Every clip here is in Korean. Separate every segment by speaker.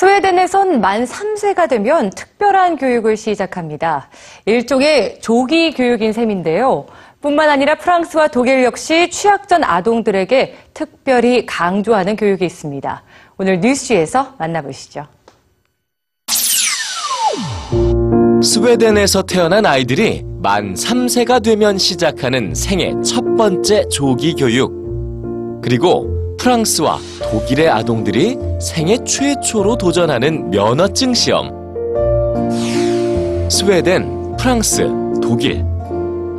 Speaker 1: 스웨덴에선 만 3세가 되면 특별한 교육을 시작합니다. 일종의 조기 교육인 셈인데요. 뿐만 아니라 프랑스와 독일 역시 취학 전 아동들에게 특별히 강조하는 교육이 있습니다. 오늘 뉴스에서 만나보시죠.
Speaker 2: 스웨덴에서 태어난 아이들이 만 3세가 되면 시작하는 생애 첫 번째 조기 교육. 그리고 프랑스와 독일의 아동들이 생애 최초로 도전하는 면허증 시험. 스웨덴, 프랑스, 독일.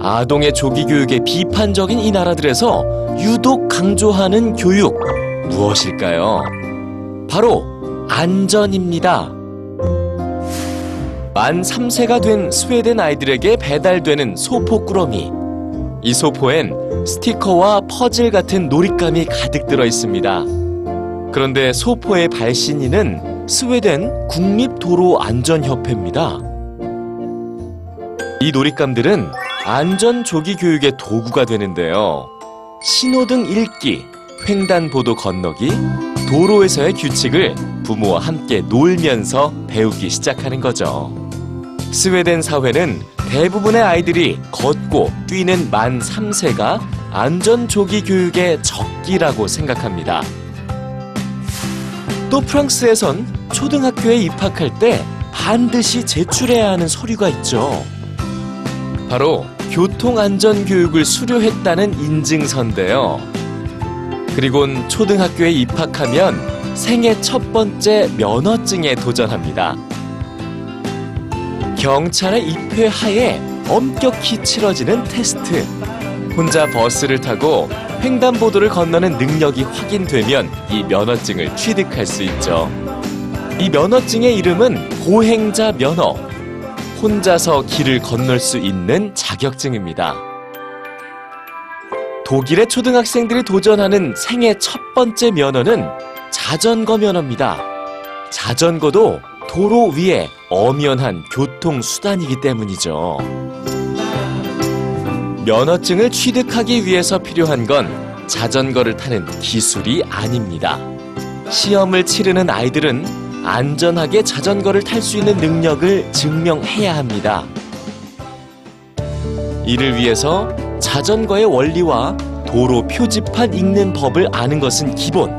Speaker 2: 아동의 조기 교육에 비판적인 이 나라들에서 유독 강조하는 교육. 무엇일까요? 바로 안전입니다. 만 3세가 된 스웨덴 아이들에게 배달되는 소포 꾸러미. 이 소포엔 스티커와 퍼즐 같은 놀잇감이 가득 들어 있습니다. 그런데 소포의 발신인은 스웨덴 국립도로안전협회입니다. 이 놀잇감들은 안전 조기 교육의 도구가 되는데요. 신호등 읽기, 횡단보도 건너기, 도로에서의 규칙을 부모와 함께 놀면서 배우기 시작하는 거죠. 스웨덴 사회는 대부분의 아이들이 걷고 뛰는 만 3세가 안전 조기 교육의 적기라고 생각합니다. 또 프랑스에선 초등학교에 입학할 때 반드시 제출해야 하는 서류가 있죠. 바로 교통안전교육을 수료했다는 인증서인데요. 그리곤 초등학교에 입학하면 생애 첫 번째 면허증에 도전합니다. 경찰의 입회 하에 엄격히 치러지는 테스트. 혼자 버스를 타고 횡단보도를 건너는 능력이 확인되면 이 면허증을 취득할 수 있죠. 이 면허증의 이름은 보행자 면허. 혼자서 길을 건널 수 있는 자격증입니다. 독일의 초등학생들이 도전하는 생애 첫 번째 면허는 자전거 면허입니다. 자전거도 도로 위에 엄연한 교통수단이기 때문이죠. 면허증을 취득하기 위해서 필요한 건 자전거를 타는 기술이 아닙니다. 시험을 치르는 아이들은 안전하게 자전거를 탈 수 있는 능력을 증명해야 합니다. 이를 위해서 자전거의 원리와 도로 표지판 읽는 법을 아는 것은 기본.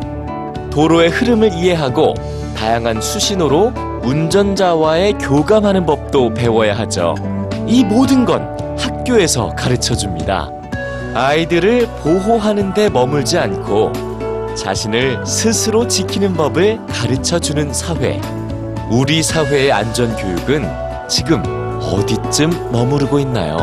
Speaker 2: 도로의 흐름을 이해하고 다양한 수신호로 운전자와의 교감하는 법도 배워야 하죠. 이 모든 건 학교에서 가르쳐 줍니다. 아이들을 보호하는 데 머물지 않고 자신을 스스로 지키는 법을 가르쳐 주는 사회. 우리 사회의 안전 교육은 지금 어디쯤 머무르고 있나요?